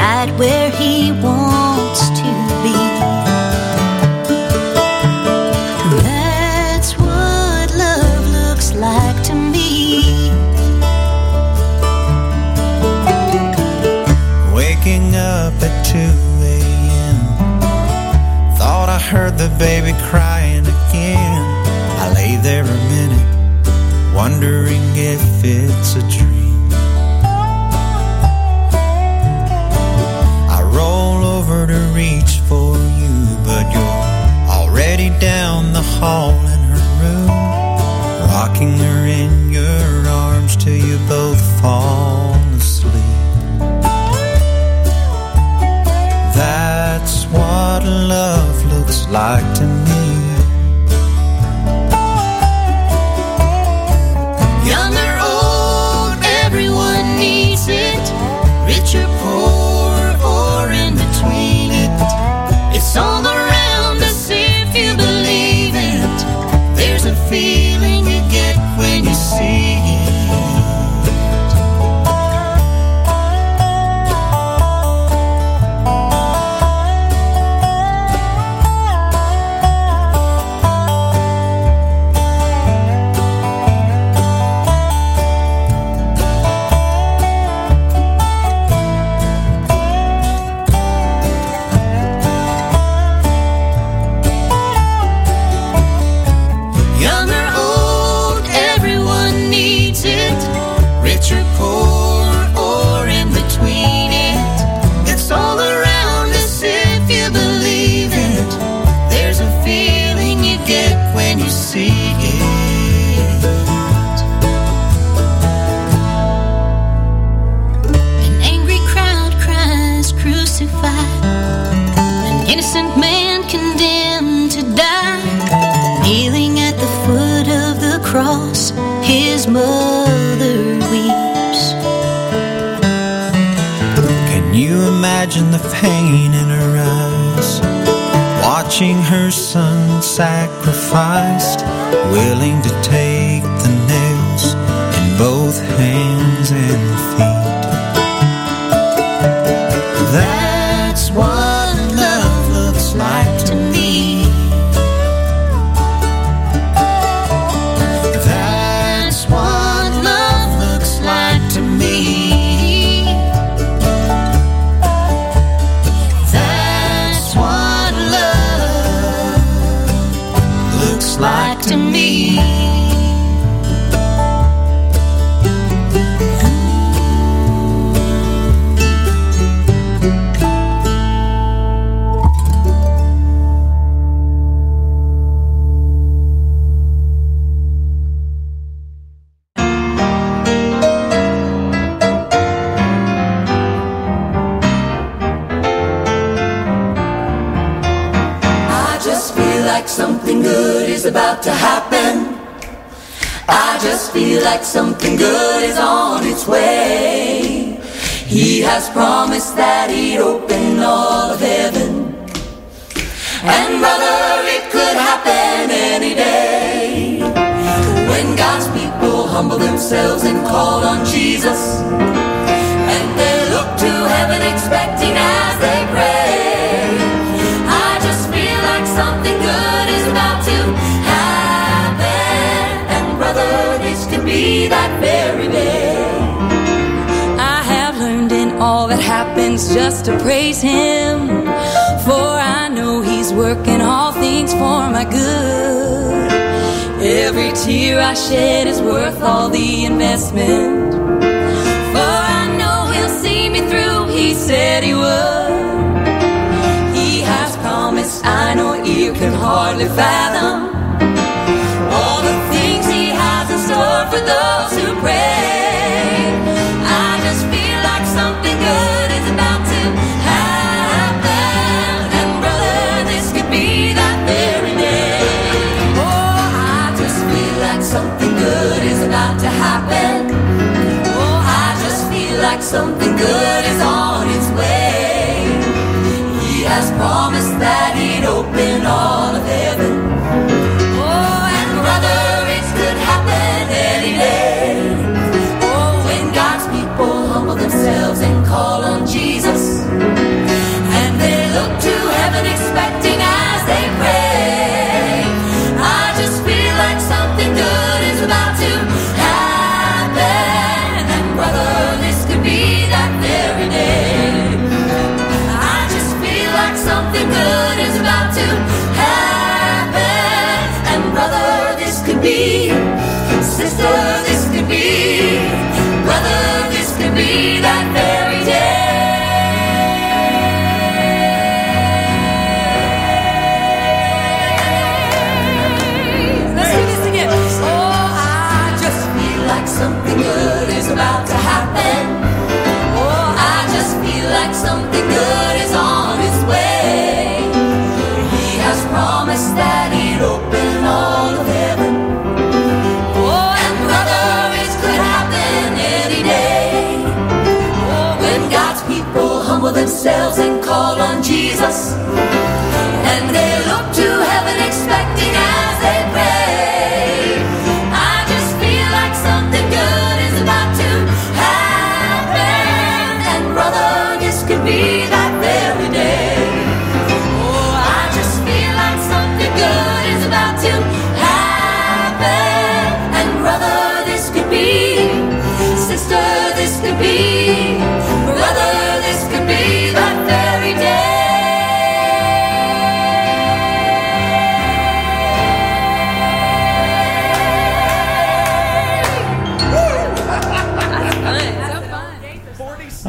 Hall in to happen. I just feel like something good is on its way. He has promised that he'd open all of heaven. And brother, it could happen any day. When God's people humble themselves and call on Jesus. And they look to heaven expecting as they pray. That very day. I have learned in all that happens just to praise Him. For I know He's working all things for my good. Every tear I shed is worth all the investment. For I know He'll see me through, He said He would. He has promised, I know you can hardly fathom. All the things store for those who pray. I just feel like something good is about to happen. And brother, this could be that very day. Oh, I just feel like something good is about to happen. Oh, I just feel like something good Jesus. And they look to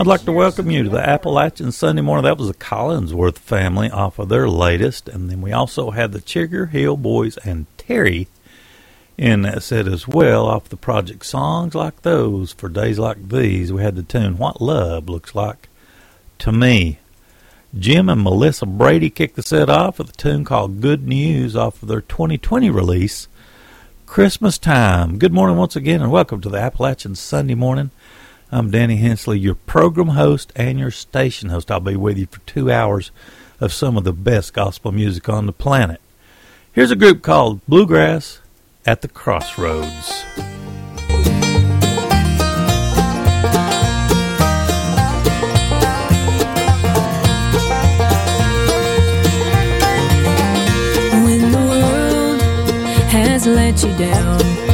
I'd like to welcome you to the Appalachian Sunday morning. That was the Collingsworth family off of their latest. And then we also had the Chigger Hill Boys and Terri in that set as well off the project Songs Like Those for Days Like These. We had the tune What Love Looks Like to Me. Jim and Melissa Brady kicked the set off with a tune called Good News off of their 2020 release, Christmas time. Good morning once again, and welcome to the Appalachian Sunday morning. I'm Danny Hensley, your program host and your station host. I'll be with you for two hours of some of the best gospel music on the planet. Here's a group called Bluegrass at the Crossroads. When the world has let you down,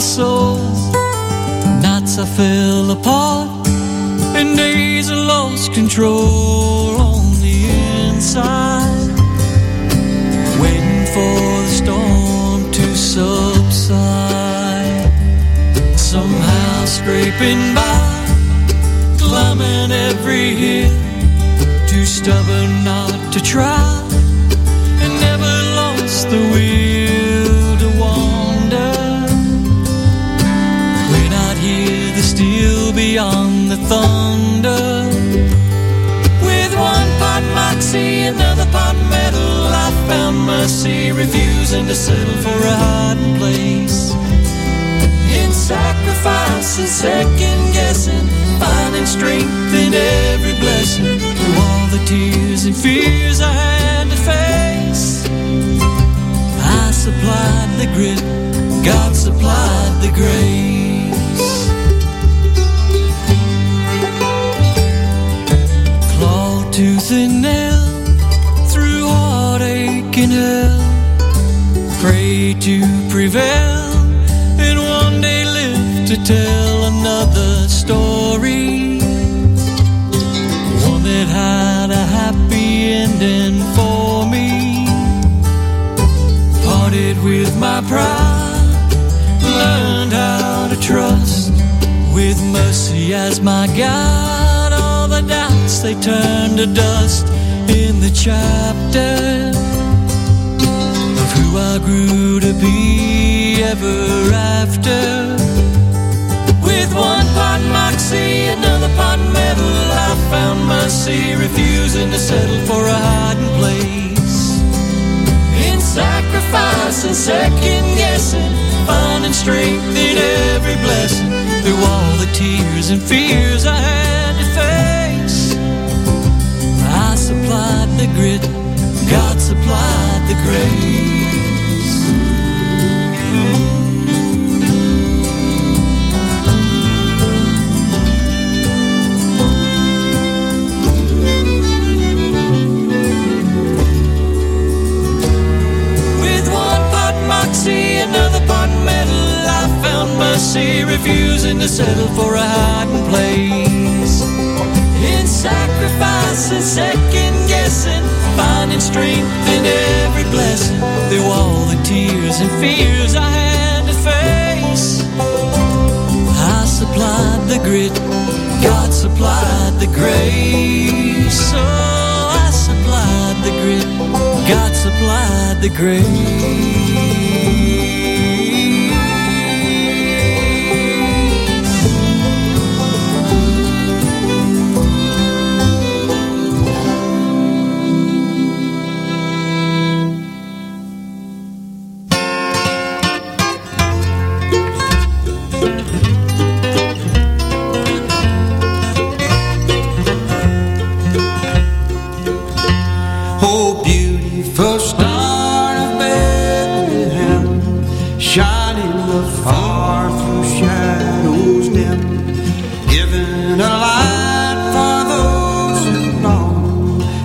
on my soul. Nights I fell apart, and days I lost control on the inside. Waiting for the storm to subside. Somehow scraping by, climbing every hill. Too stubborn not to try and never lost the will thunder, with one pot moxie, another pot metal, I found mercy, refusing to settle for a hiding place. In sacrifice and second guessing, finding strength in every blessing. Through all the tears and fears I had to face, I supplied the grit, God supplied the grace. Tooth, and nail, through heartache and hell, pray to prevail, and one day live to tell another story. One that had a happy ending for me. Parted with my pride, learned how to trust with mercy as my guide. They turned to dust in the chapter of who I grew to be ever after. With one pot moxie, another pot metal, I found mercy, refusing to settle for a hiding place. In sacrifice and second guessing, finding strength in every blessing through all the tears and fears I had to face. The grit, God supplied the grace. With one moxie, another metal, I found mercy, refusing to settle for a hiding place. In sacrifice and second guessing, finding strength in every blessing through all the tears and fears I had to face. I supplied the grit, God supplied the grace. So I supplied the grit, God supplied the grace.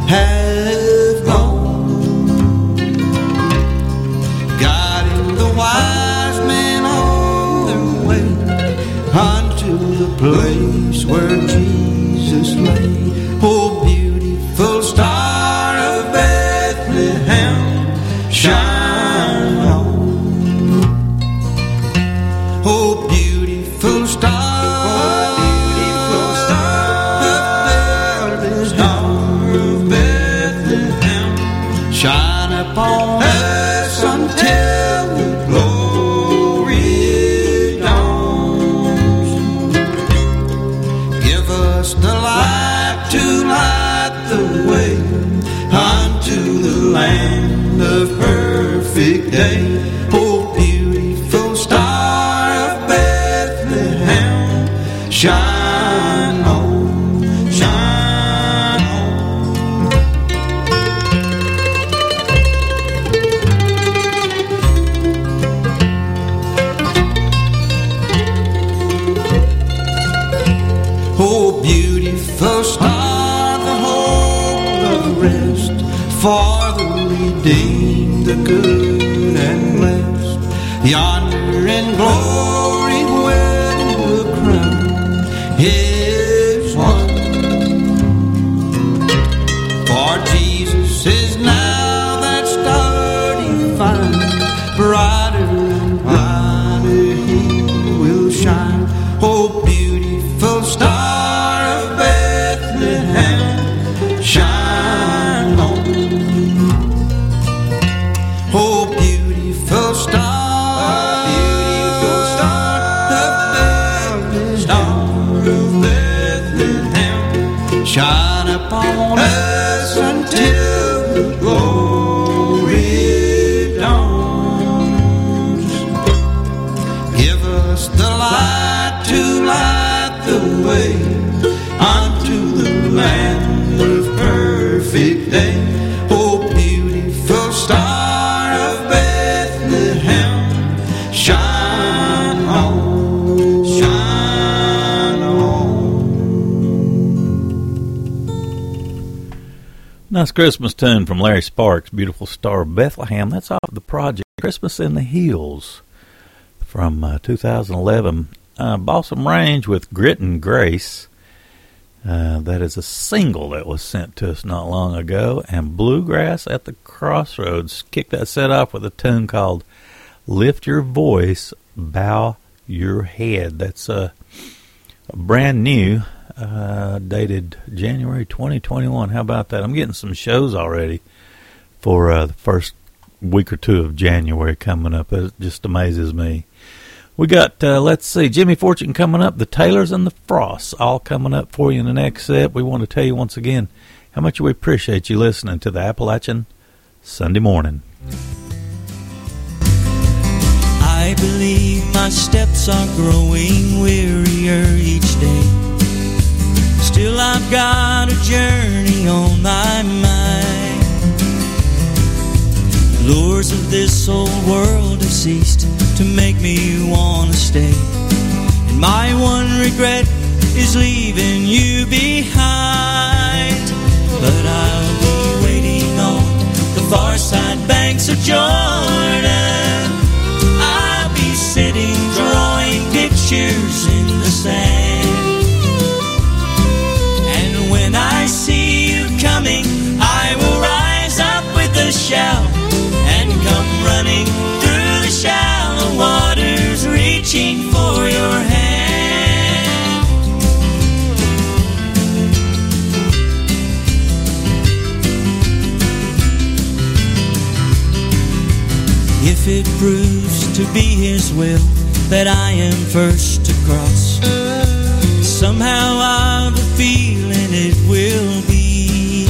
Have Christmas tune from Larry Sparks, Beautiful Star of Bethlehem. That's off the project Christmas in the Hills from uh, 2011. Uh, Balsam Range with Grit and Grace. Uh, that is a single that was sent to us not long ago. And Bluegrass at the Crossroads kicked that set off with a tune called Lift your voice, bow your head. That's uh, brand new, uh, dated January 2021. How about that? I'm getting some shows already for uh, the first week or two of January coming up. It just amazes me. We got, uh, let's see, Jimmy Fortune coming up, the Taylors and the Frosts all coming up for you in the next set. We want to tell you once again how much we appreciate you listening to the Appalachian Sunday morning. I believe my steps are growing wearier each day. Still, I've got a journey on my mind. Lures of this old world have ceased to make me want to stay. And my one regret is leaving you behind. Be His will that I am first to cross, somehow I've a feeling it will be.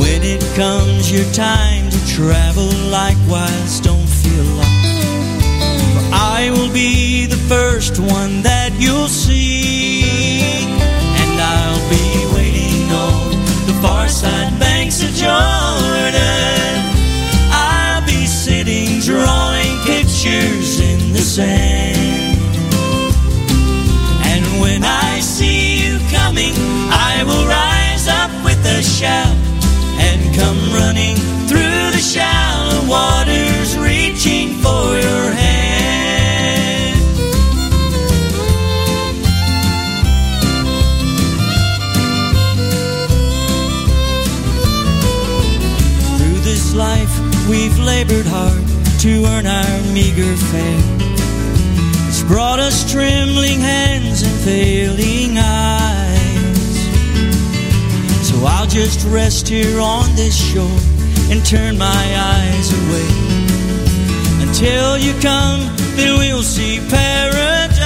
When it comes your time to travel, likewise don't feel lost. For I will be the first one that you'll see. Shout and come running through the shallow waters, reaching for your hand. Through this life, we've labored hard to earn our meager fare. It's brought us trembling hands and failing eyes. Just rest here on this shore and turn my eyes away. Until you come, then we'll see paradise.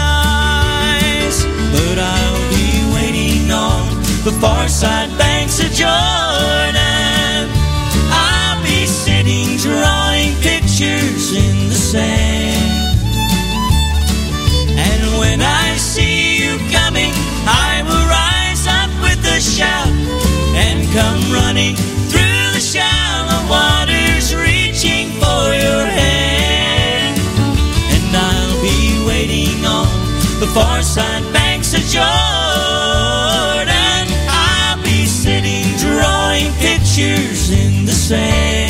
But I'll be waiting on the far side banks of Jordan. I'll be sitting drawing pictures in the sand. And when I see you coming, I will rise up with a shout come running through the shallow waters, reaching for your hand. And I'll be waiting on the far side banks of Jordan. I'll be sitting drawing pictures in the sand.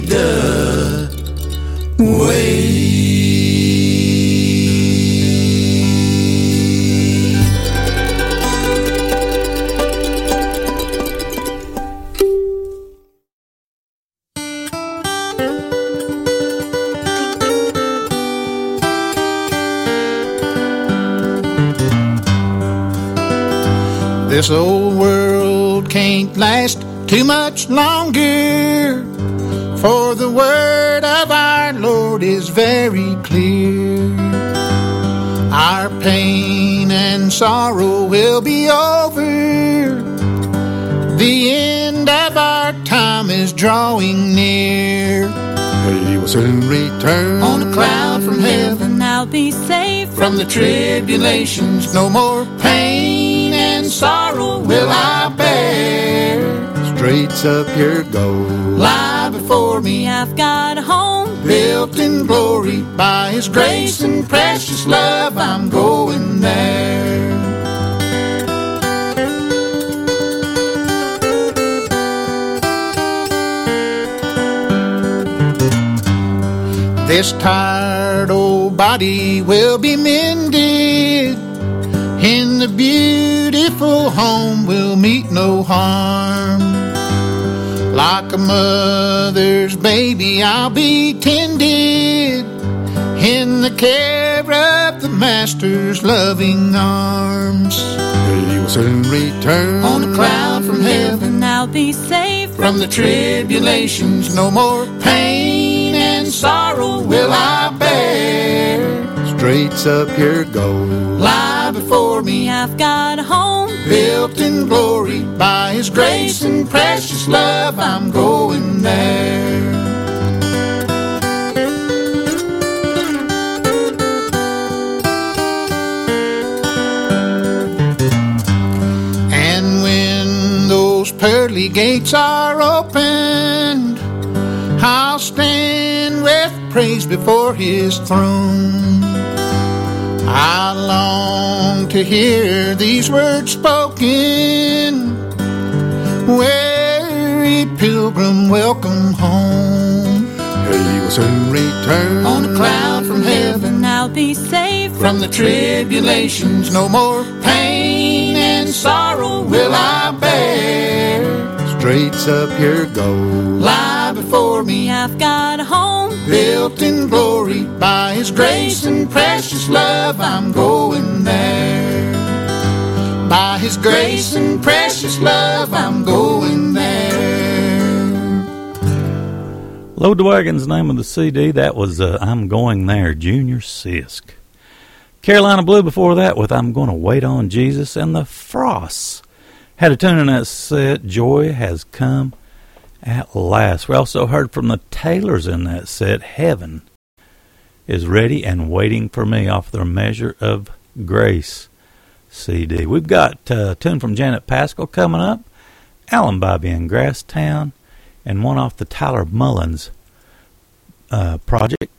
The way. Tribulations, no more pain and sorrow will I bear. Straight's up your goal, lie before me, I've got a home built in glory by His grace and precious love. I'm going there. This tired old body will be mended. Beautiful home will meet no harm. Like a mother's baby, I'll be tended in the care of the Master's loving arms. He will soon return on a cloud from heaven. I'll be safe From the tribulations, no more pain and sorrow will I bear. Straight's up your goal, before me, I've got a home built in glory by His grace and precious love. I'm going there. And when those pearly gates are opened, I'll stand with praise before his throne. I long to hear these words spoken. Weary pilgrim, welcome home. He will soon return on a cloud from heaven. I'll be safe From the tribulations, no more pain and sorrow will I bear. Straight's up your goal, lie before me, I've got a home built in glory by His grace and precious love. I'm going there. By His grace and precious love, I'm going there. Load the Wagon's name of the CD. That was uh, I'm Going There, Junior Sisk. Carolina Blue before that with I'm Going to Wait on Jesus. And the Frosts had a tune in that set, Joy Has Come at Last. We also heard from the Taylors in that set, Heaven is Ready and Waiting for Me off their Measure of Grace CD. We've got uh, a tune from Janet Paschal coming up, Alan Bibey and Grasstowne, and one off the Tyler Mullins uh, project.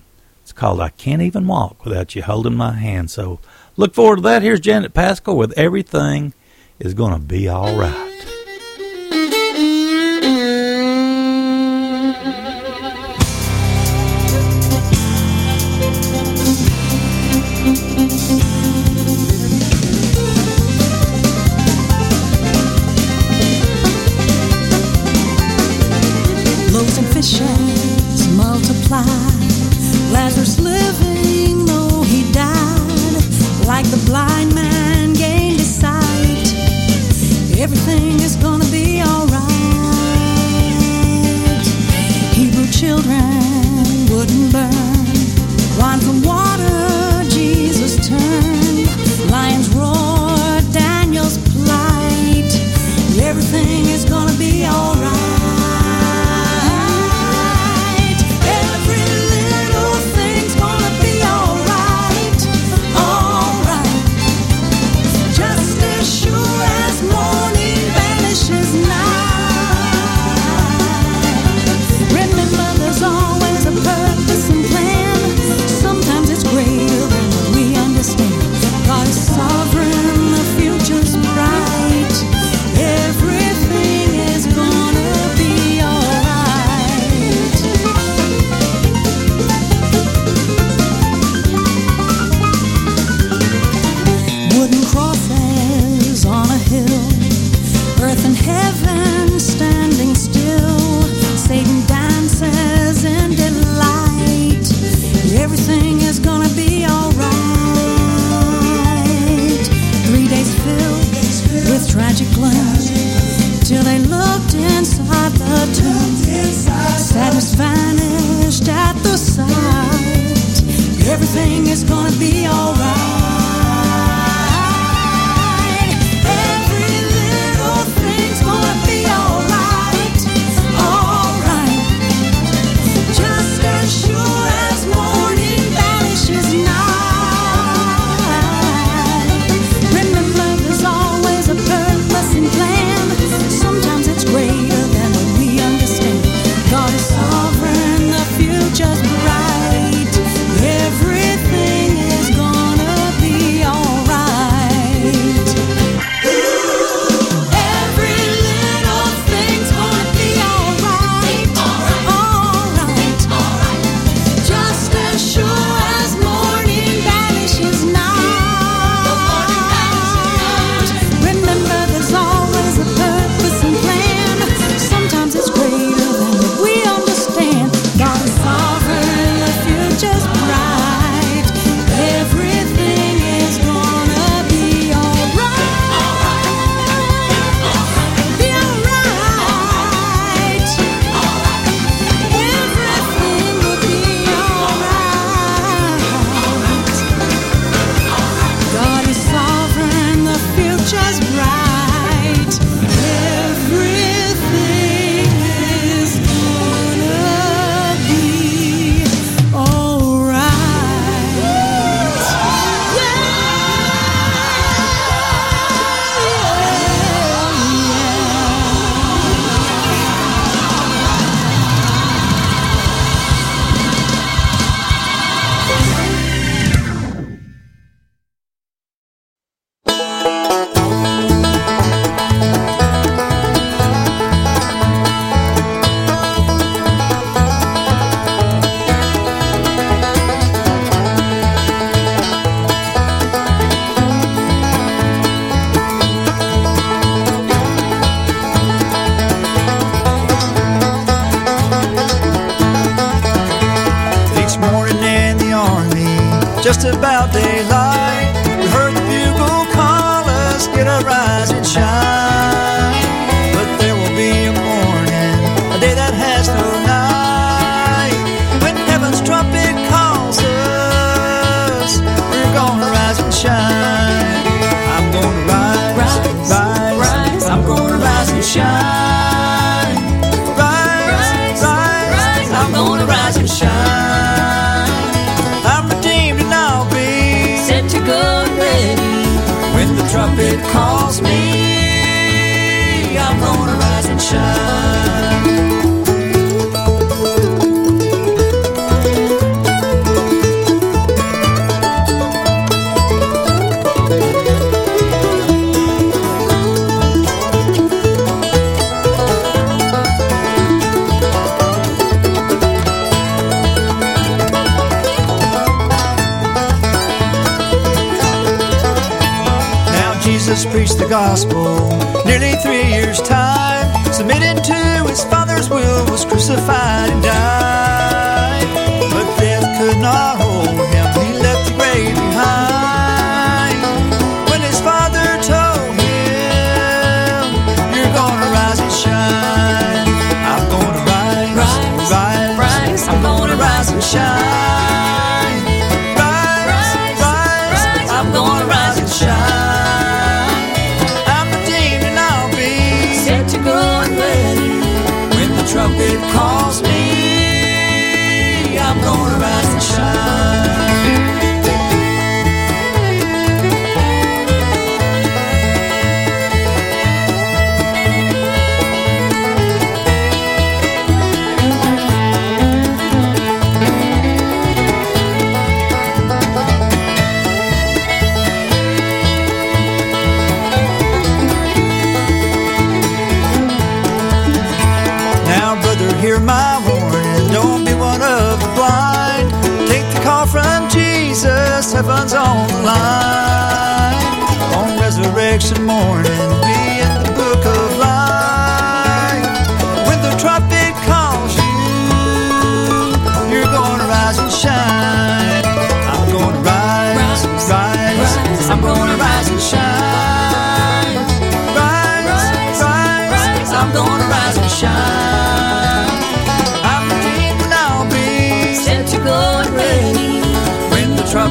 It's called I Can't Even Walk Without You Holding My Hand. So look forward to that. Here's Janet Paschal with Everything is to Be All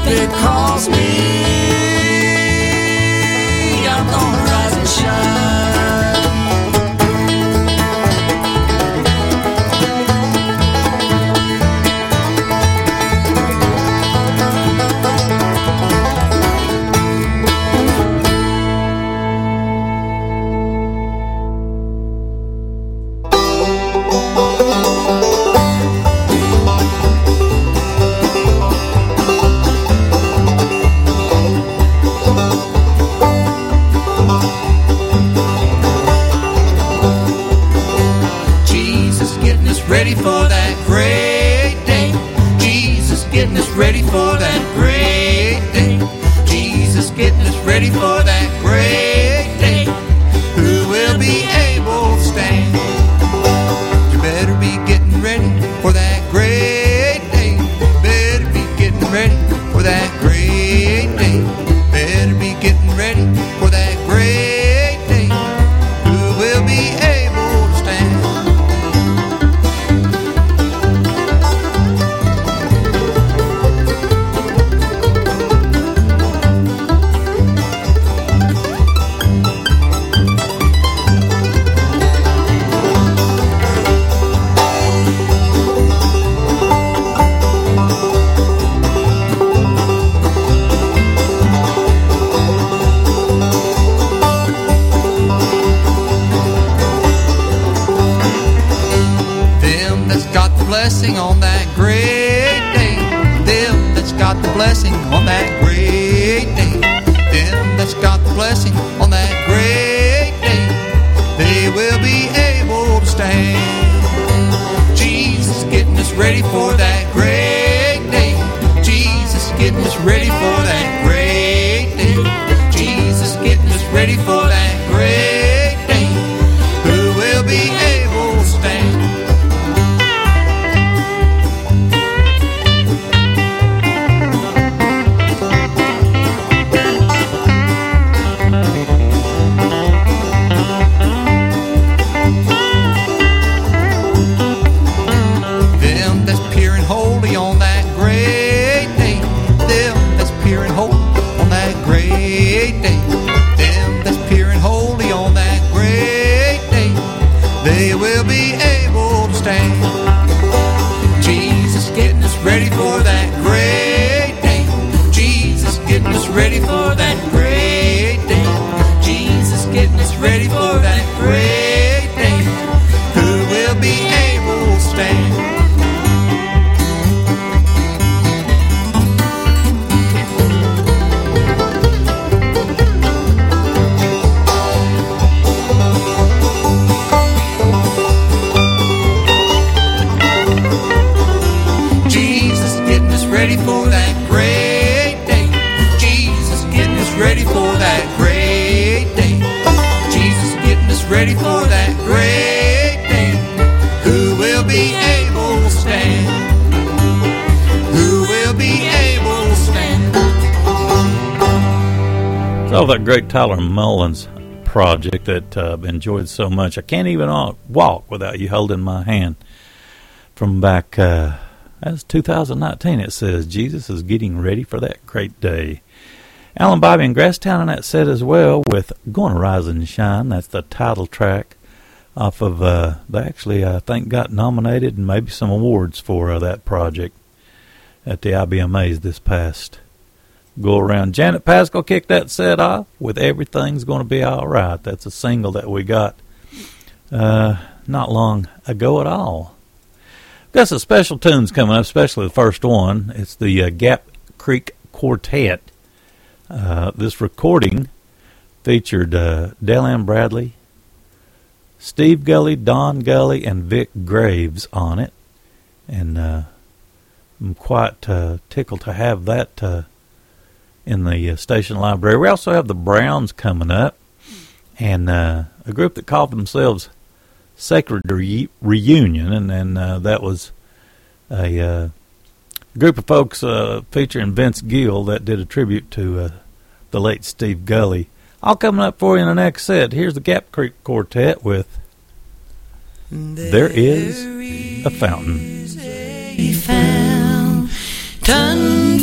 when the Tyler Mullins project that uh, I've enjoyed so much. I can't even walk without you holding my hand. From back, uh, that's 2019. It says Jesus is getting ready for that great day. Alan Bibey and Grasstowne on that set as well with "Gonna Rise and Shine." That's the title track off of. Uh, they actually, I think, got nominated and maybe some awards for uh, that project at the IBMAs this past go around. Janet Paschal kicked that set off with Everything's Gonna Be Alright. That's a single that we got uh, not long ago at all. Got some special tunes coming up, especially the first one. It's the uh, Gap Creek Quartet. Uh, this recording featured uh, Dale Bradley, Steve Gulley, Don Gulley, and Vic Graves on it. And uh, I'm quite uh, tickled to have that uh, in the uh, station library. We also have the Browns coming up, and uh, a group that called themselves Sacred Re- Reunion, and then uh, that was a uh, group of folks uh, featuring Vince Gill that did a tribute to uh, the late Steve Gulley. All coming up for you in the next set. Here's the Gap Creek Quartet with There Is a Fountain. Fountain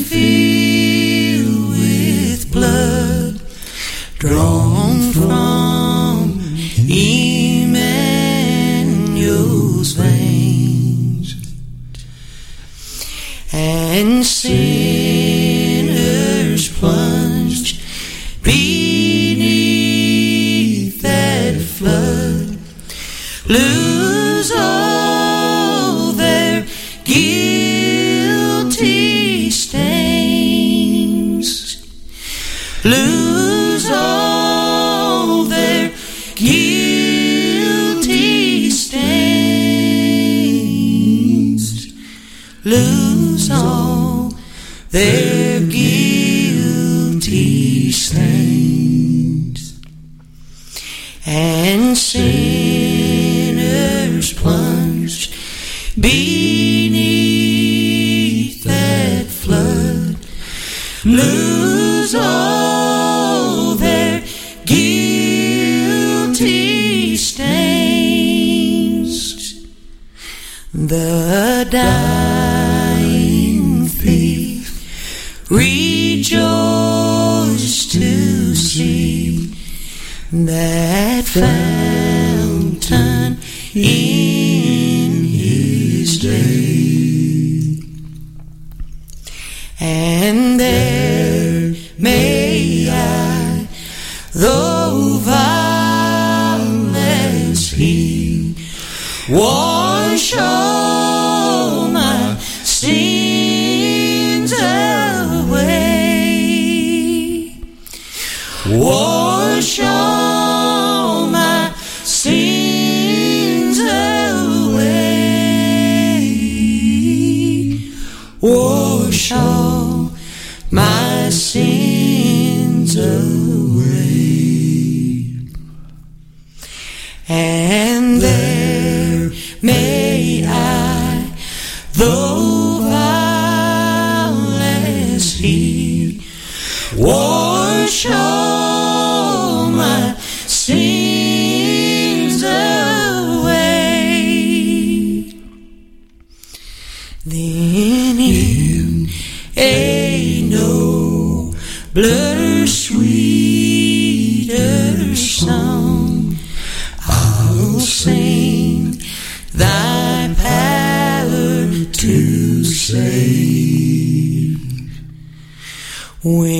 blood drawn from Emmanuel's veins, and sinners plunged beneath that flood. Lose all lose all their guilty stains. Lose all their guilty stains. And sinners plunged beneath that flood. Lose all the dying thief rejoiced to see that fountain in his day. And there may I, though vile as he, wash all Then in a no blood sweeter song, I'll sing thy power to save. When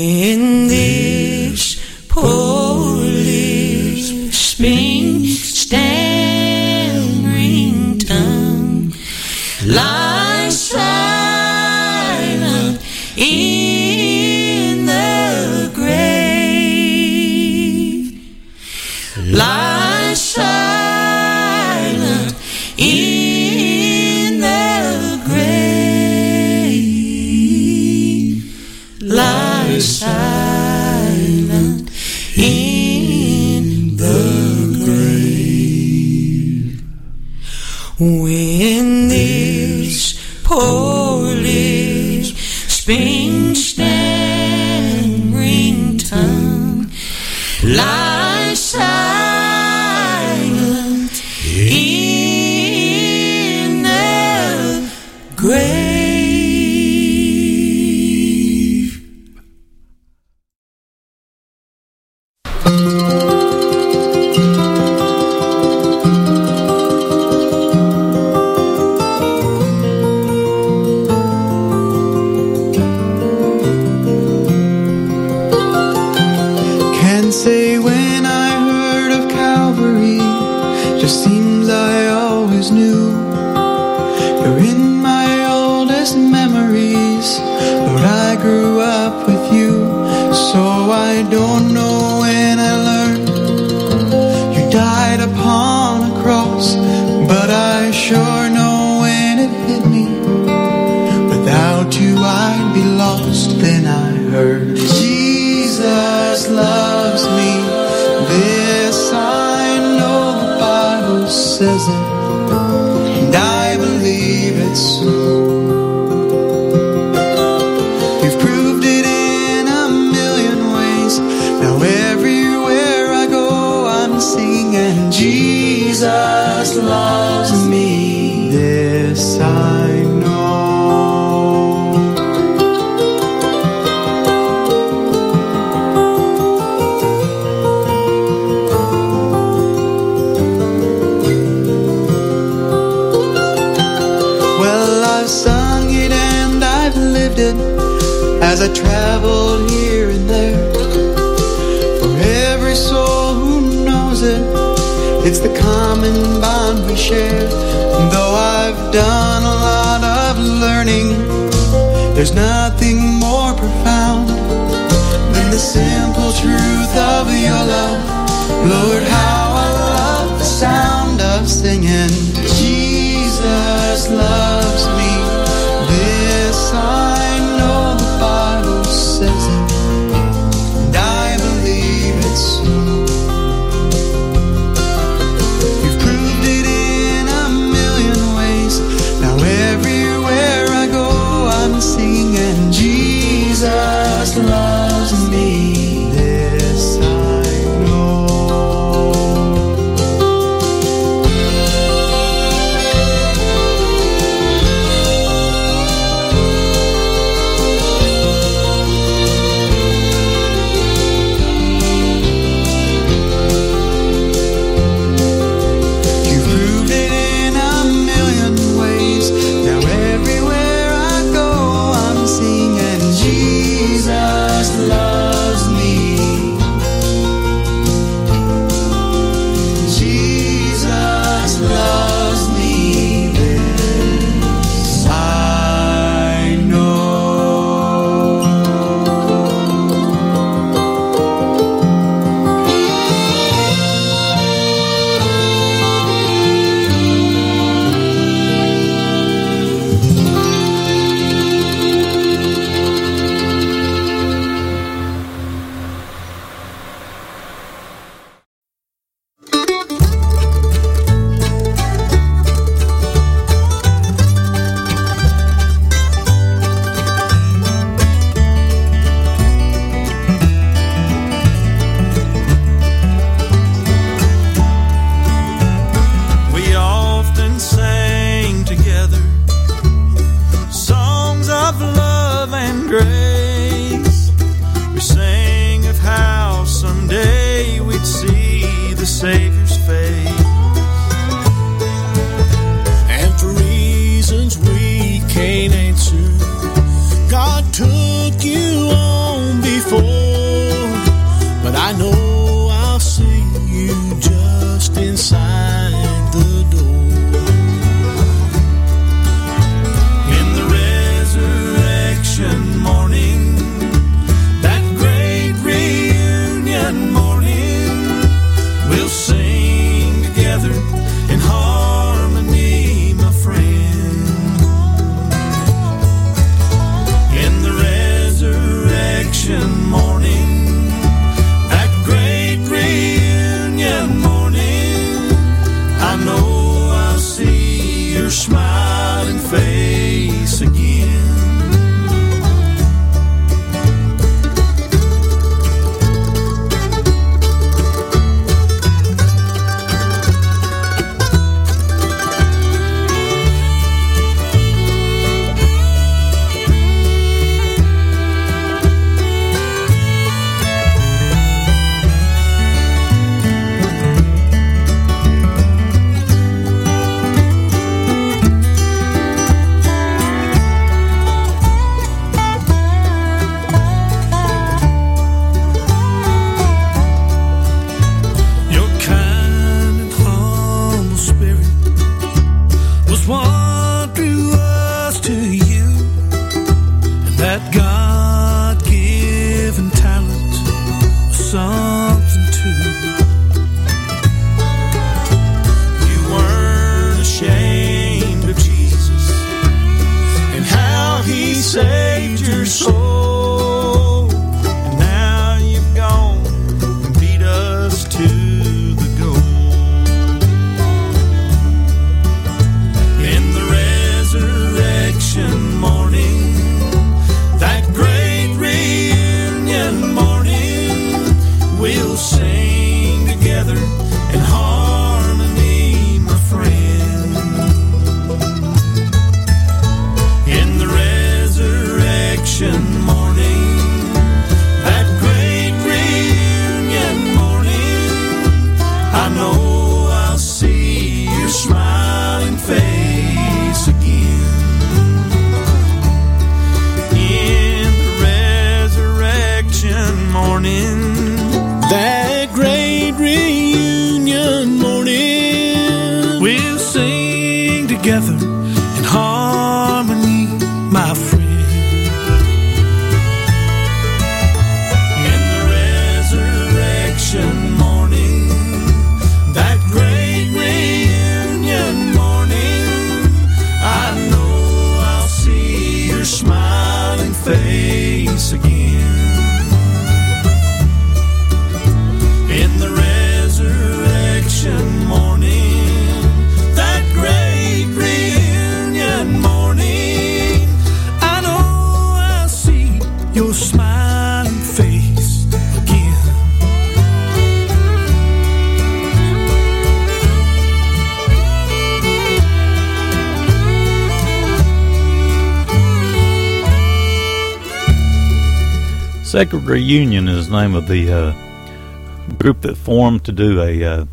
Sacred Reunion is the name of the uh, group that formed to do a uh,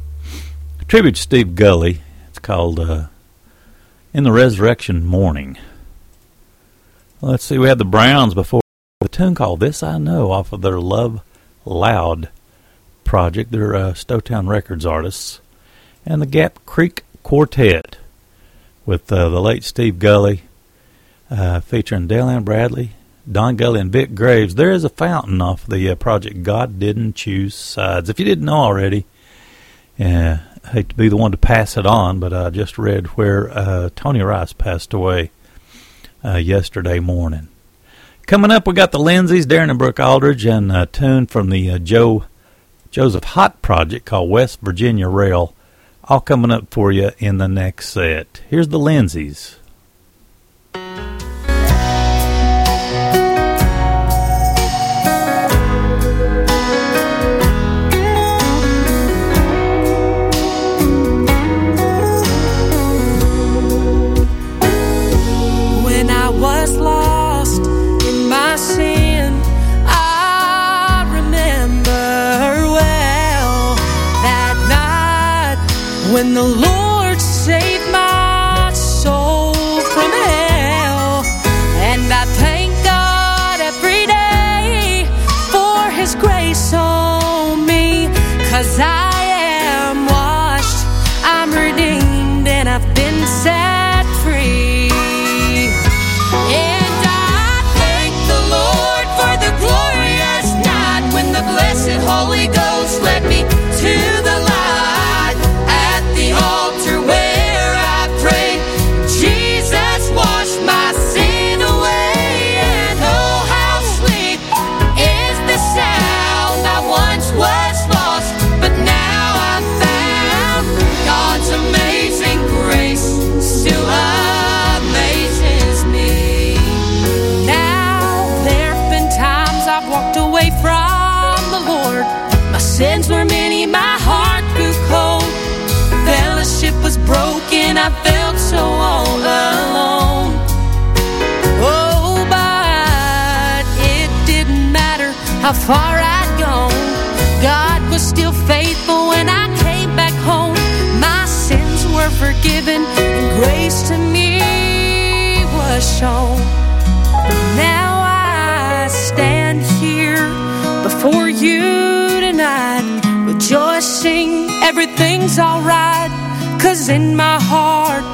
tribute to Steve Gulley. It's called uh, In the Resurrection Morning. Let's see, we had the Browns before. The tune called This I Know off of their Love Loud project. They're uh, Stowtown Records artists. And the Gap Creek Quartet with uh, the late Steve Gulley uh, featuring Dale Ann Bradley, Don Gulley, and Vic Graves. There is a fountain off the uh, project God Didn't Choose Sides. If you didn't know already, uh, I hate to be the one to pass it on, but I just read where uh, Tony Rice passed away uh, yesterday morning. Coming up, we got the Lindsays, Darin and Brooke Aldridge, and a tune from the uh, Joe Joseph Hott project called West Virginia Rail. All coming up for you in the next set. Here's the Lindsays. The Lord far I'd gone. God was still faithful when I came back home. My sins were forgiven, and grace to me was shown. Now I stand here before you tonight, rejoicing everything's alright. Cause in my heart,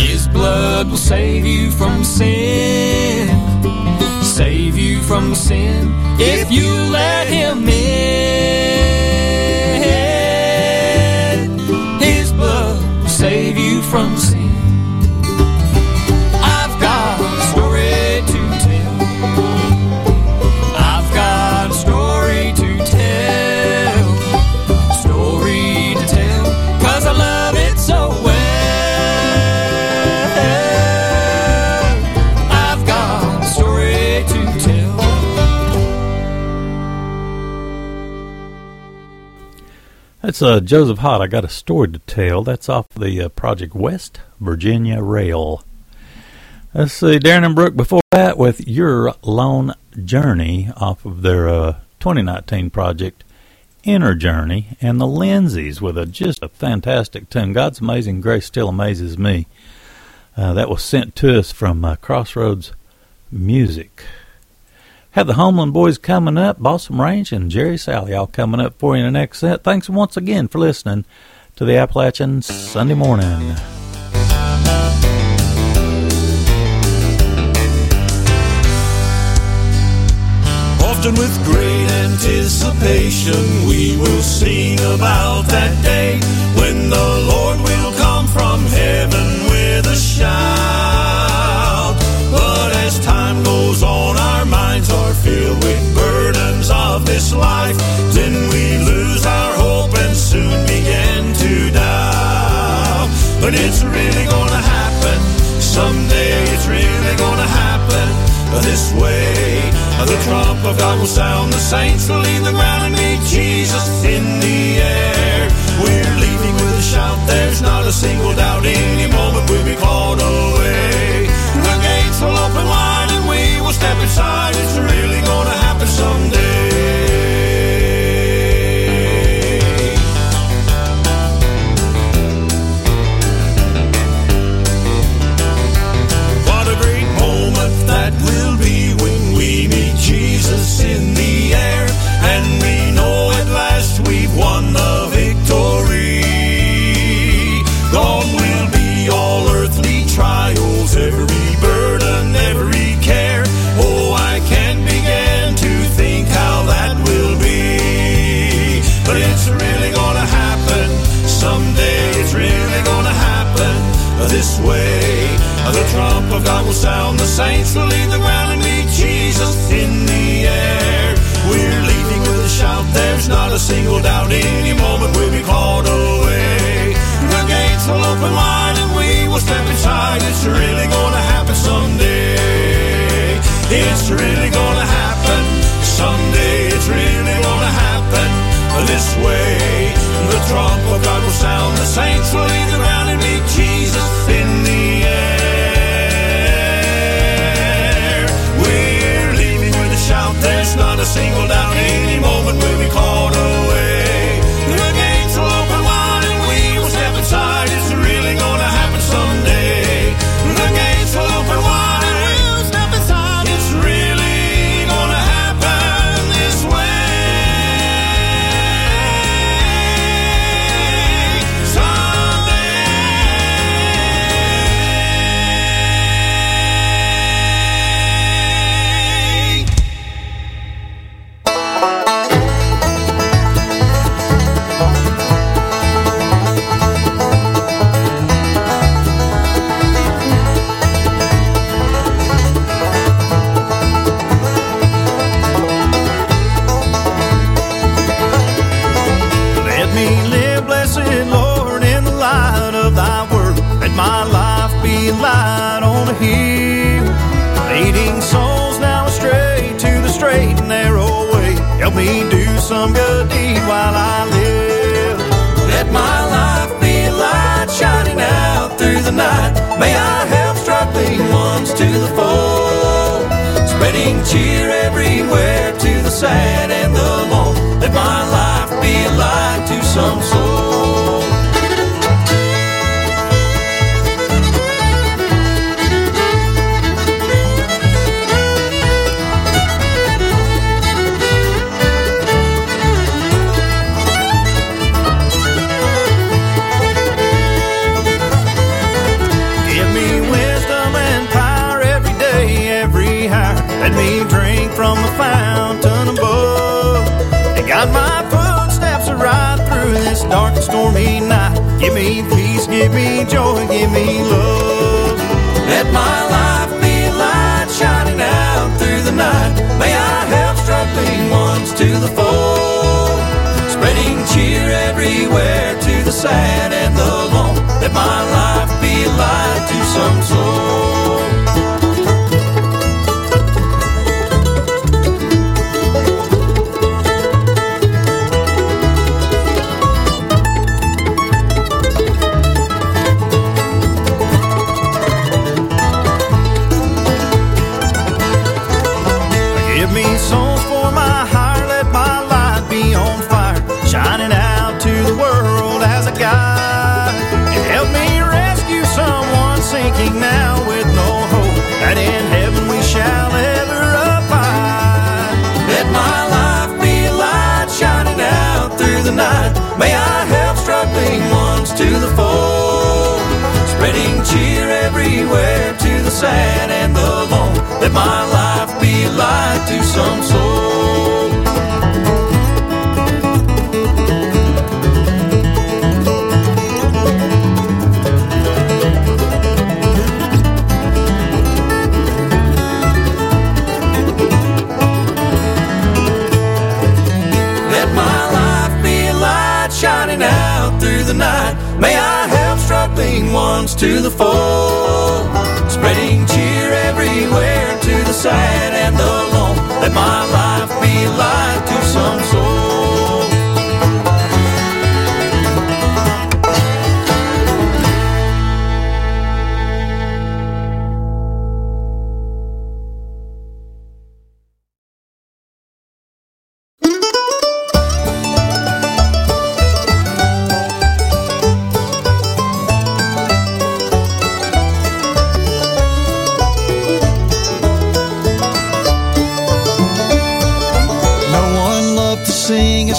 His blood will save you from sin. Save you from sin if you let him in. That's uh, Joseph Hott. I got a story to tell. That's off the uh, Project West Virginia Rail. Let's see, Darin and Brooke before that with Your Lone Journey off of their uh, 2019 project Inner Journey, and the Lindsays with a just a fantastic tune. God's Amazing Grace still amazes me. Uh, that was sent to us from uh, Crossroads Music. Have the Homeland Boys coming up, Balsam Range and Jerry Salley all coming up for you in the next set. Thanks once again for listening to the Appalachian Sunday Morning. Often with great anticipation, we will sing about that day when the Lord will come from heaven with a shout. This life. Then we lose our hope and soon begin to doubt. But it's really gonna happen someday. It's really gonna happen this way. The trump of God will sound, the saints will leave the ground and meet Jesus in the air. We're leaving with a shout, there's not a single doubt. Any moment we'll be called away. The gates will open wide and we will step inside. It's really gonna happen someday. Sound, the saints will leave the ground and meet Jesus in the air. We're leaving with a shout, there's not a single doubt. Any moment we'll be called away. The gates will open wide and we will step inside. It's really gonna happen someday. It's really gonna happen someday. It's really gonna happen this way. The trump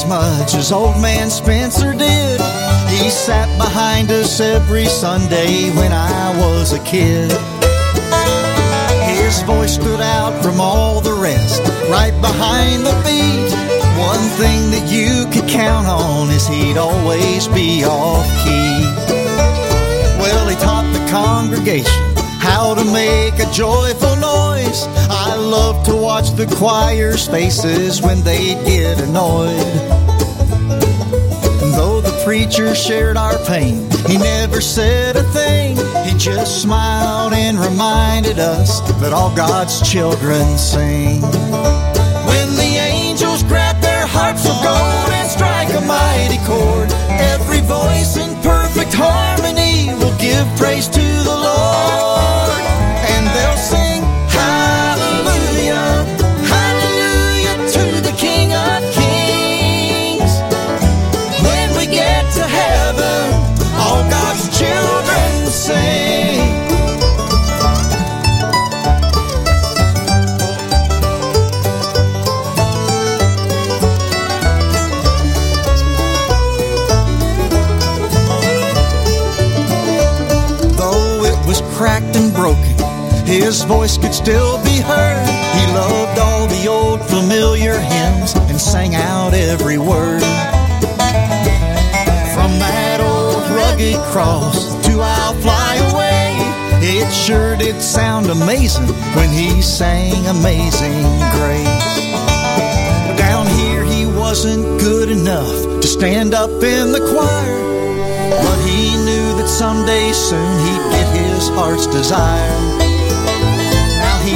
much as old man Spencer did. He sat behind us every Sunday when I was a kid. His voice stood out from all the rest, right behind the beat. One thing that you could count on is he'd always be off key. Well, he taught the congregation how to make a joyful noise. I love to watch the choir's faces when they get annoyed. And though the preacher shared our pain, he never said a thing. He just smiled and reminded us that all God's children sing. When the angels grab their harps of gold and strike a mighty chord, every voice in perfect harmony will give praise to his voice could still be heard. He loved all the old familiar hymns and sang out every word. From that old rugged cross to I'll fly away, it sure did sound amazing when he sang Amazing Grace. Down here he wasn't good enough to stand up in the choir. But he knew that someday soon he'd get his heart's desire.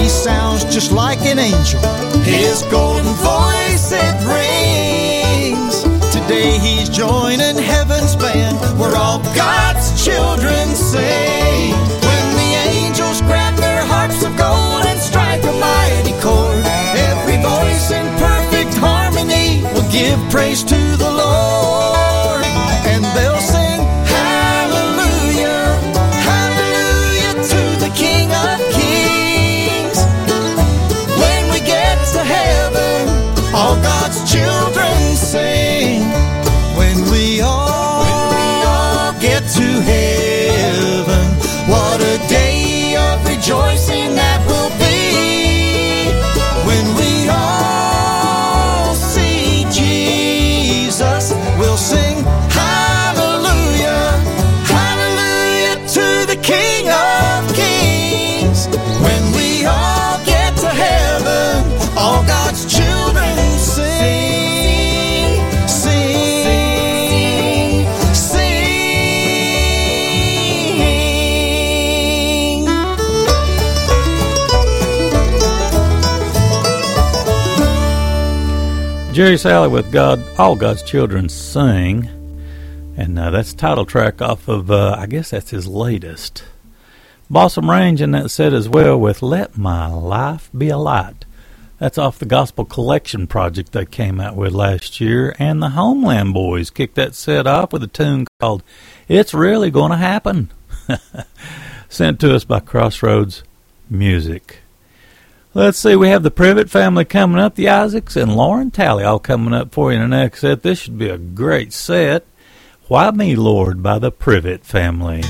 He sounds just like an angel. His golden voice it rings. Today he's joining heaven's band where all God's children sing. When the angels grab their harps of gold and strike a mighty chord, every voice in perfect harmony will give praise to the Jerry Salley with God, All God's Children Sing. And uh, that's title track off of, uh, I guess that's his latest. Balsam Range in that set as well with Let My Life Be a Light. That's off the Gospel Collection project they came out with last year. And the Homeland Boys kicked that set off with a tune called It's Really Gonna Happen. Sent to us by Crossroads Music. Let's see, we have the Privet family coming up, the Isaacs and Lauren Talley all coming up for you in the next set. This should be a great set. Why Me, Lord, by the Privet family.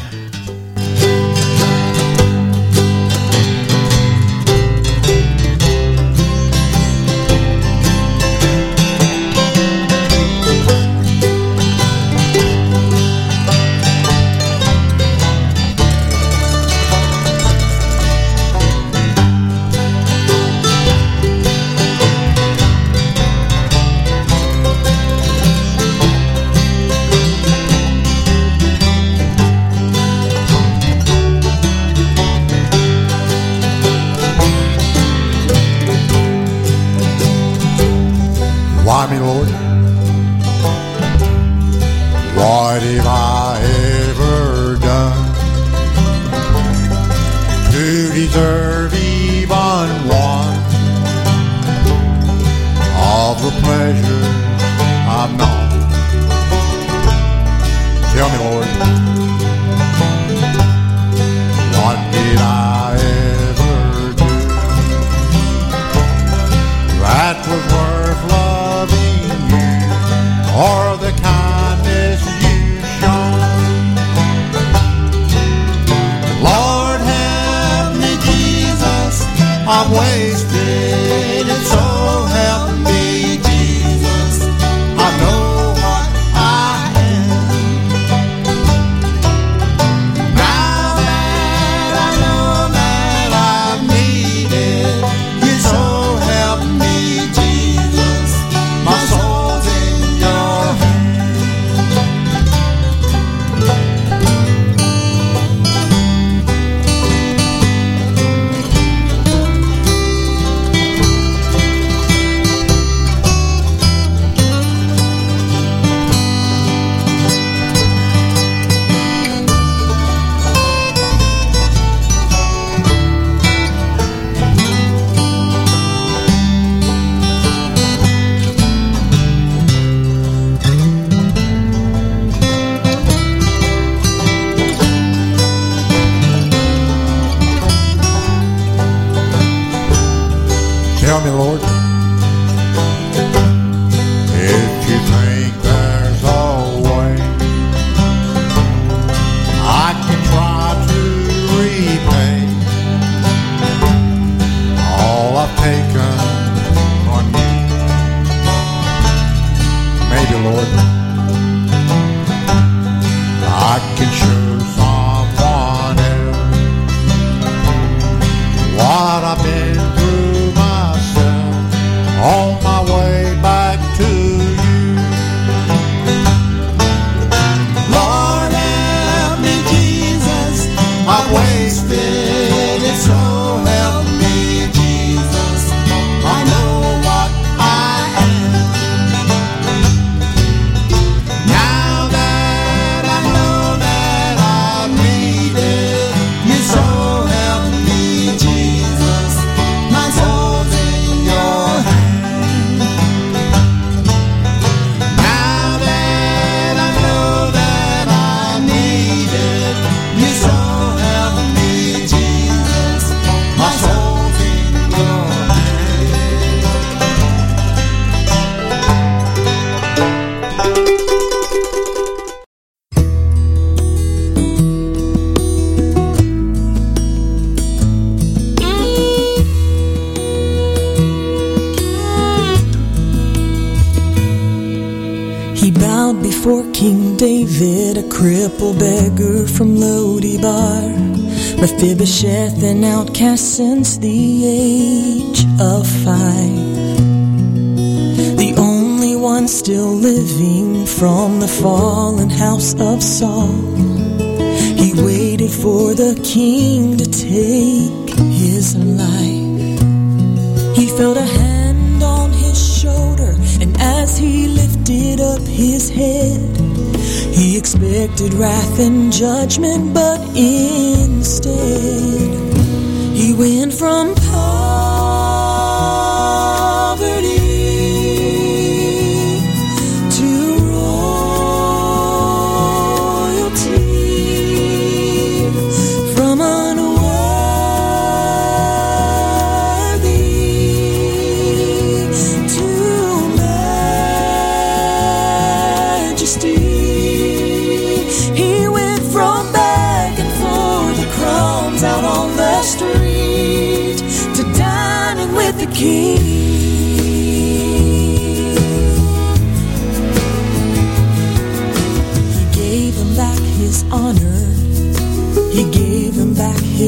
Crippled beggar from Lodibar, Mephibosheth, an outcast since the age of five. The only one still living from the fallen house of Saul. He waited for the king to take his life. He felt a hand on his shoulder and as he lifted up his head, he expected wrath and judgment, but instead he went from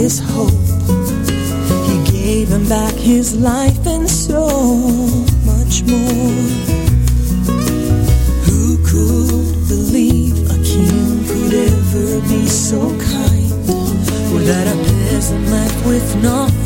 his hope. He gave him back his life and so much more. Who could believe a king could ever be so kind? Or that a peasant left with nothing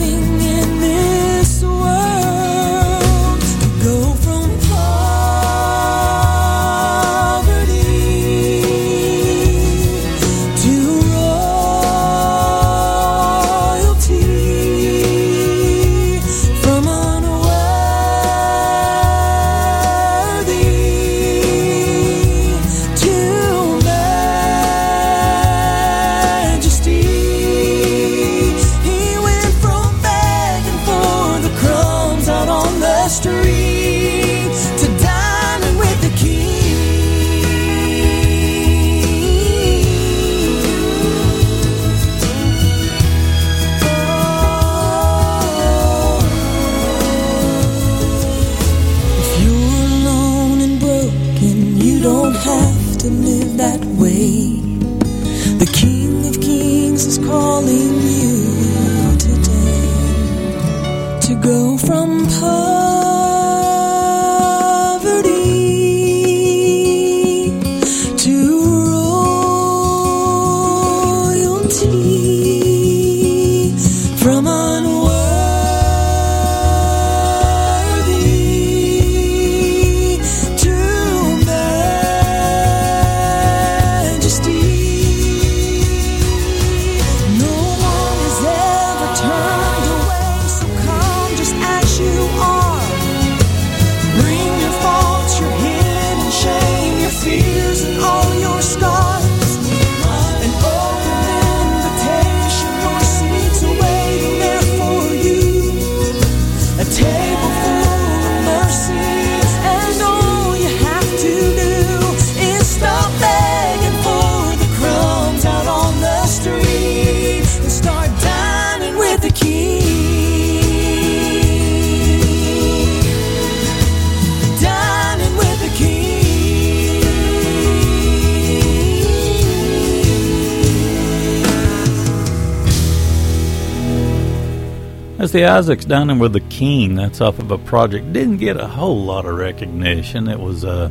The Isaacs dining with the King. That's off of a project. Didn't get a whole lot of recognition. It was uh,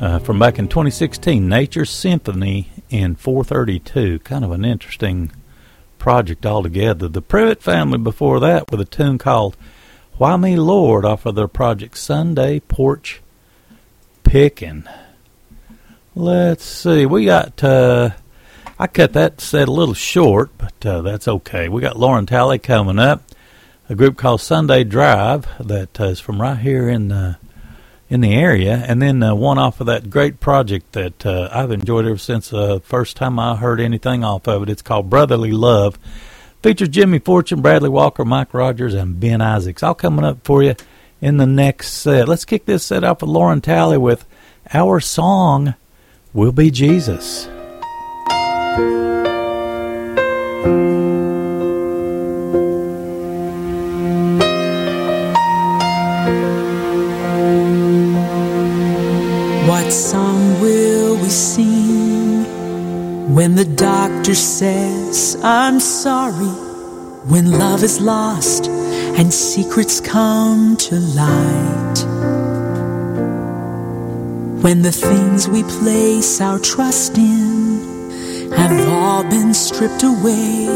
uh, from back in 2016, Nature Symphony in 432. Kind of an interesting project altogether. The Privet family before that with a tune called Why Me Lord off of their project Sunday Porch Pickin'. Let's see. We got. Uh, I cut that set a little short, but uh, that's okay. We got Lauren Talley coming up. A group called Sunday Drive that uh, is from right here in uh, in the area, and then uh, one off of that great project that uh, I've enjoyed ever since the uh, first time I heard anything off of it. It's called Brotherly Love. Features Jimmy Fortune, Bradley Walker, Mike Rogers, and Ben Isaacs. All coming up for you in the next set. Let's kick this set off with Lauren Talley with our song "Will Be Jesus." When the doctor says, I'm sorry? When love is lost and secrets come to light? When the things we place our trust in have all been stripped away?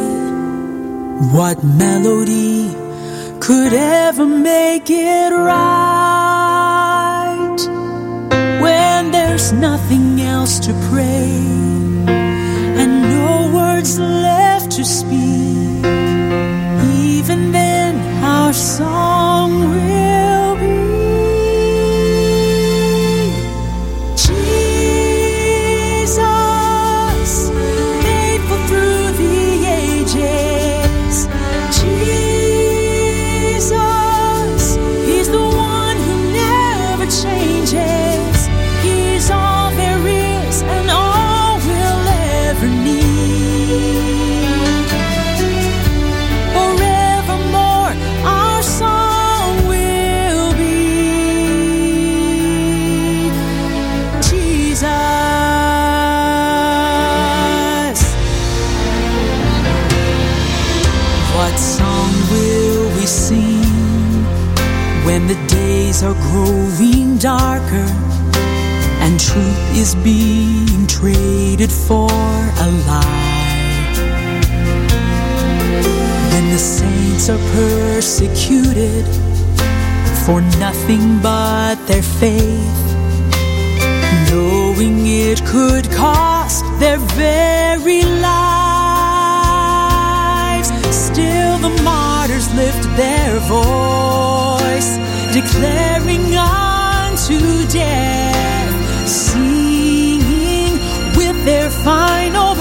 What melody could ever make it right? When there's nothing else to no words left to speak, even then our song will are growing darker and truth is being traded for a lie? When the saints are persecuted for nothing but their faith, knowing it could cost their very lives. Still, the martyrs lift their voice, declaring unto death, singing with their final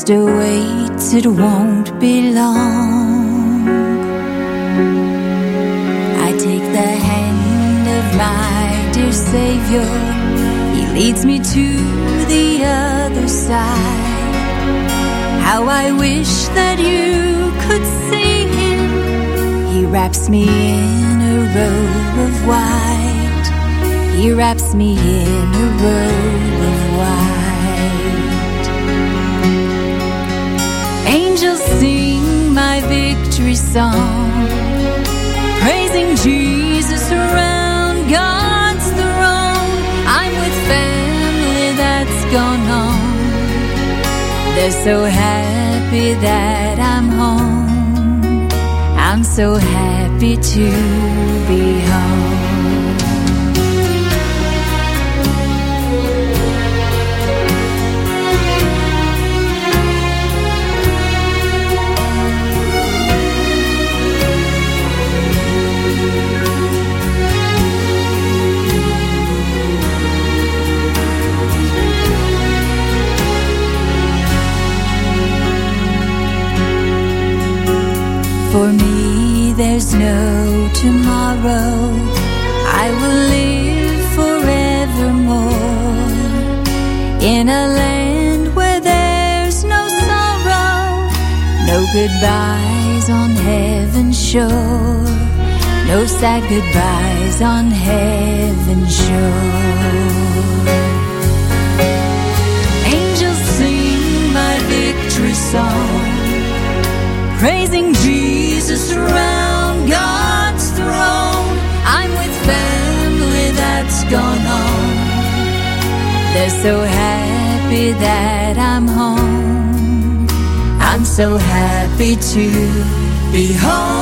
Rest awaits, it won't be long. I take the hand of my dear Savior. He leads me to the other side. How I wish that you could see him. He wraps me in a robe of white. He wraps me in a robe song, praising Jesus around God's throne. I'm with family that's gone on. They're so happy that I'm home. I'm so happy to be home. sad goodbyes on heaven's shore. Angels sing my victory song, praising Jesus round God's throne. I'm with family that's gone on. They're so happy that I'm home. I'm so happy to be home.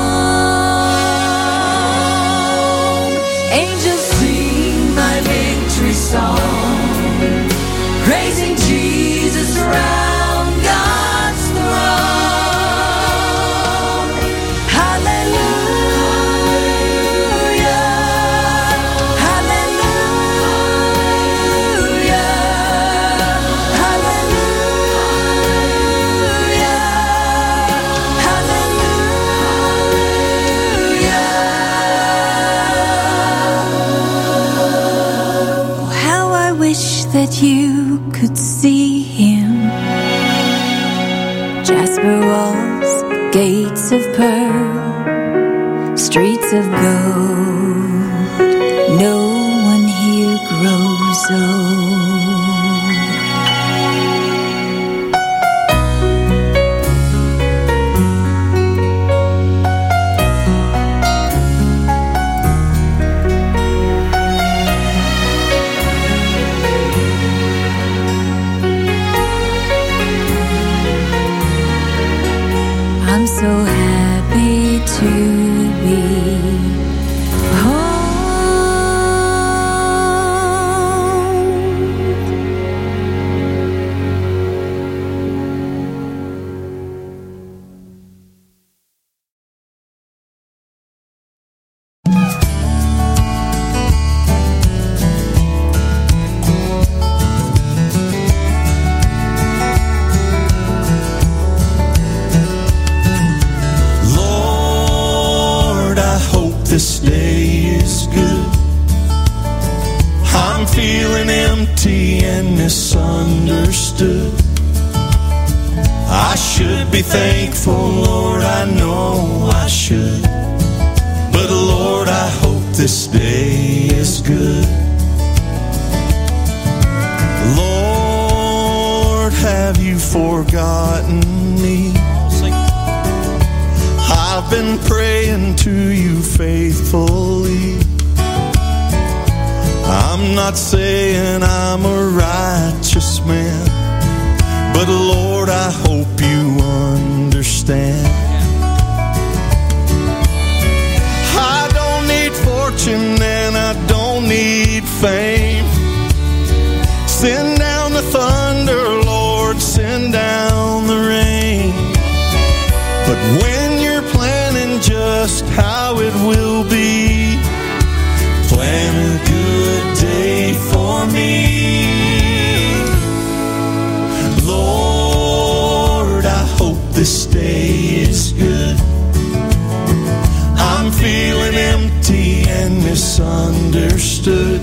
misunderstood.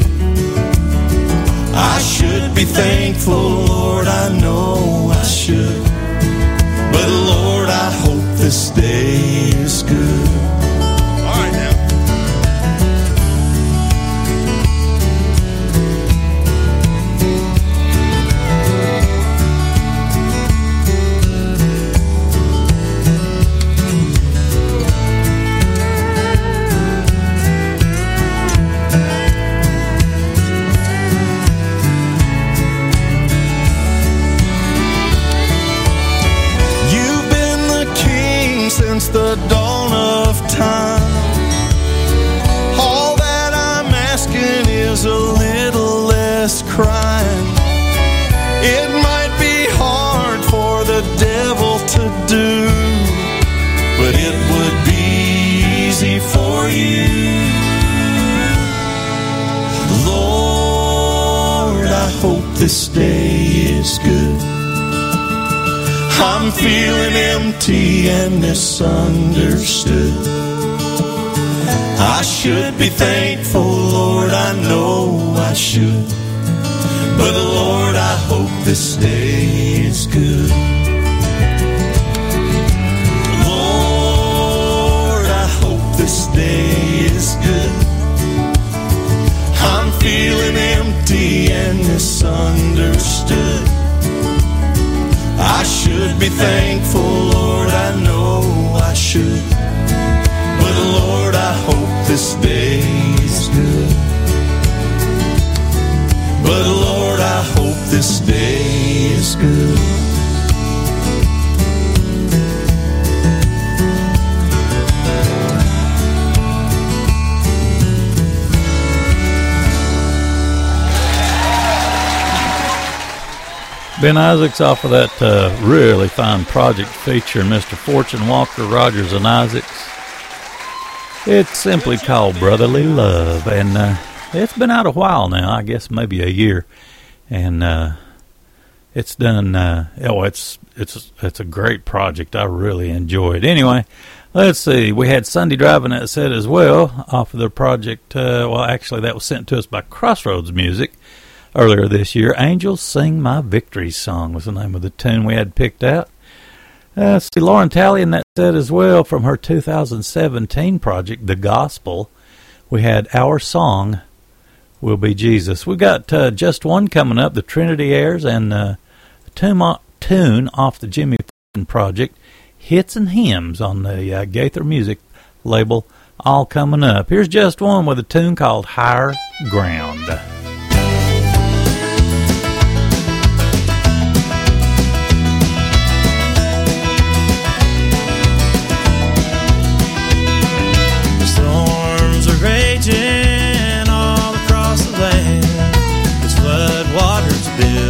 I should be thankful, Lord, I know I should. But Lord, I hope this day is good. This day is good. I'm feeling empty and misunderstood. I should be thankful, Lord, I know I should. But Lord, I hope this day is good. Lord, I hope this day is good. Feeling empty and misunderstood. I should be thankful, Lord, I know I should. But Lord, I hope this day is good. But Lord, I hope this day is good. Ben Isaacs off of that uh, really fine project featuring Mr. Fortune Walker, Rogers, and Isaacs. It's simply called Brotherly Love, and uh, it's been out a while now. I guess maybe a year, and uh, it's done. Uh, oh, it's it's it's a great project. I really enjoy it. Anyway, let's see. We had Sunday driving that set as well off of the project. Uh, well, actually, that was sent to us by Crossroads Music earlier this year. Angels Sing My Victory Song was the name of the tune we had picked out. Uh, see, Lauren Talley in that set as well from her 2017 project, The Gospel. We had Our Song Will Be Jesus. We've got uh, just one coming up, the Trinity Airs, and uh, a tune, off the Jimmy Fortune project, Hits and Hymns on the uh, Gaither Music label, all coming up. Here's just one with a tune called Higher Ground. Waters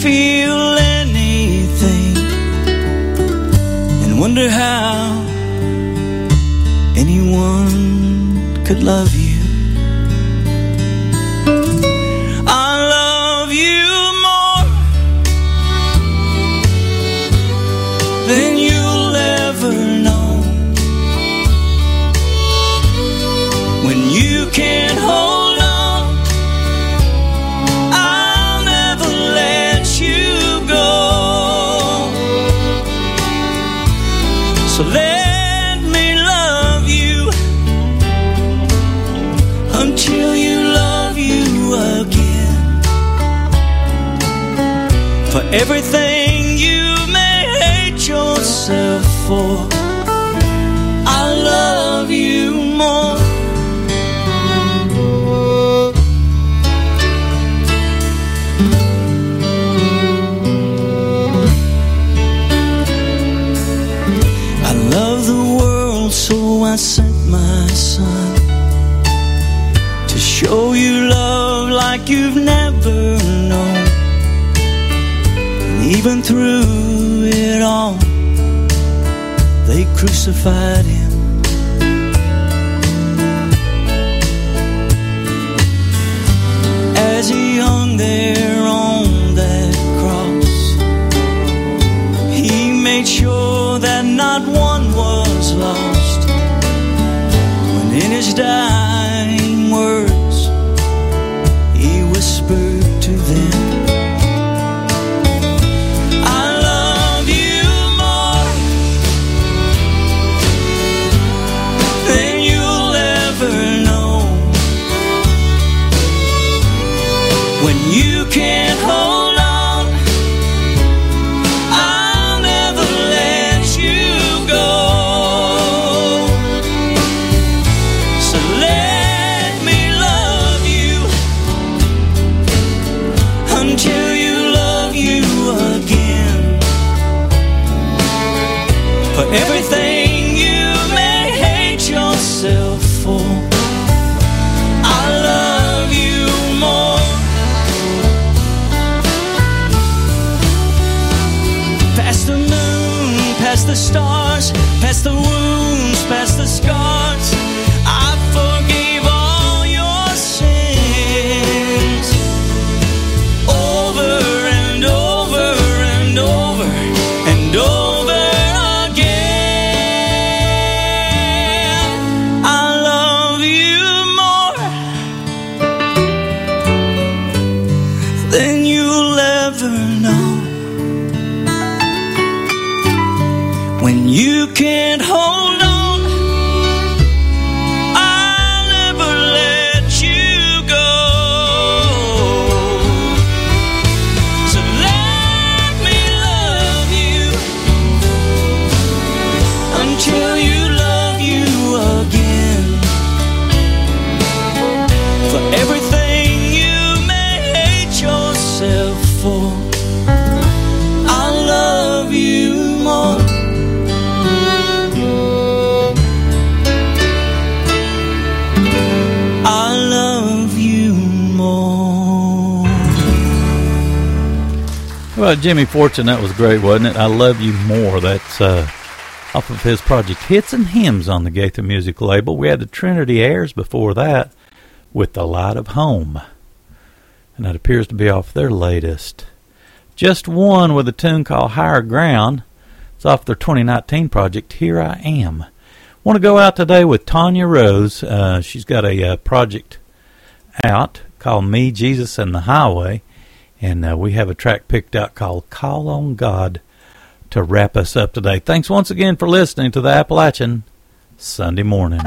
feel anything and wonder how anyone could love you. Everything crucified him. As he hung there on that cross, he made sure that not one was lost. When in his dying Well, Jimmy Fortune, that was great, wasn't it? I love you more. That's uh, off of his project Hits and Hymns on the Gaither Music label. We had the Trinity Airs before that with The Light of Home, and that appears to be off their latest. Just one with a tune called Higher Ground. It's off their 2019 project Here I Am. Want to go out today with Tanya Rose. Uh, she's got a uh, project out called Me, Jesus, and the Highway. And uh, we have a track picked out called Call on God to wrap us up today. Thanks once again for listening to the Appalachian Sunday morning.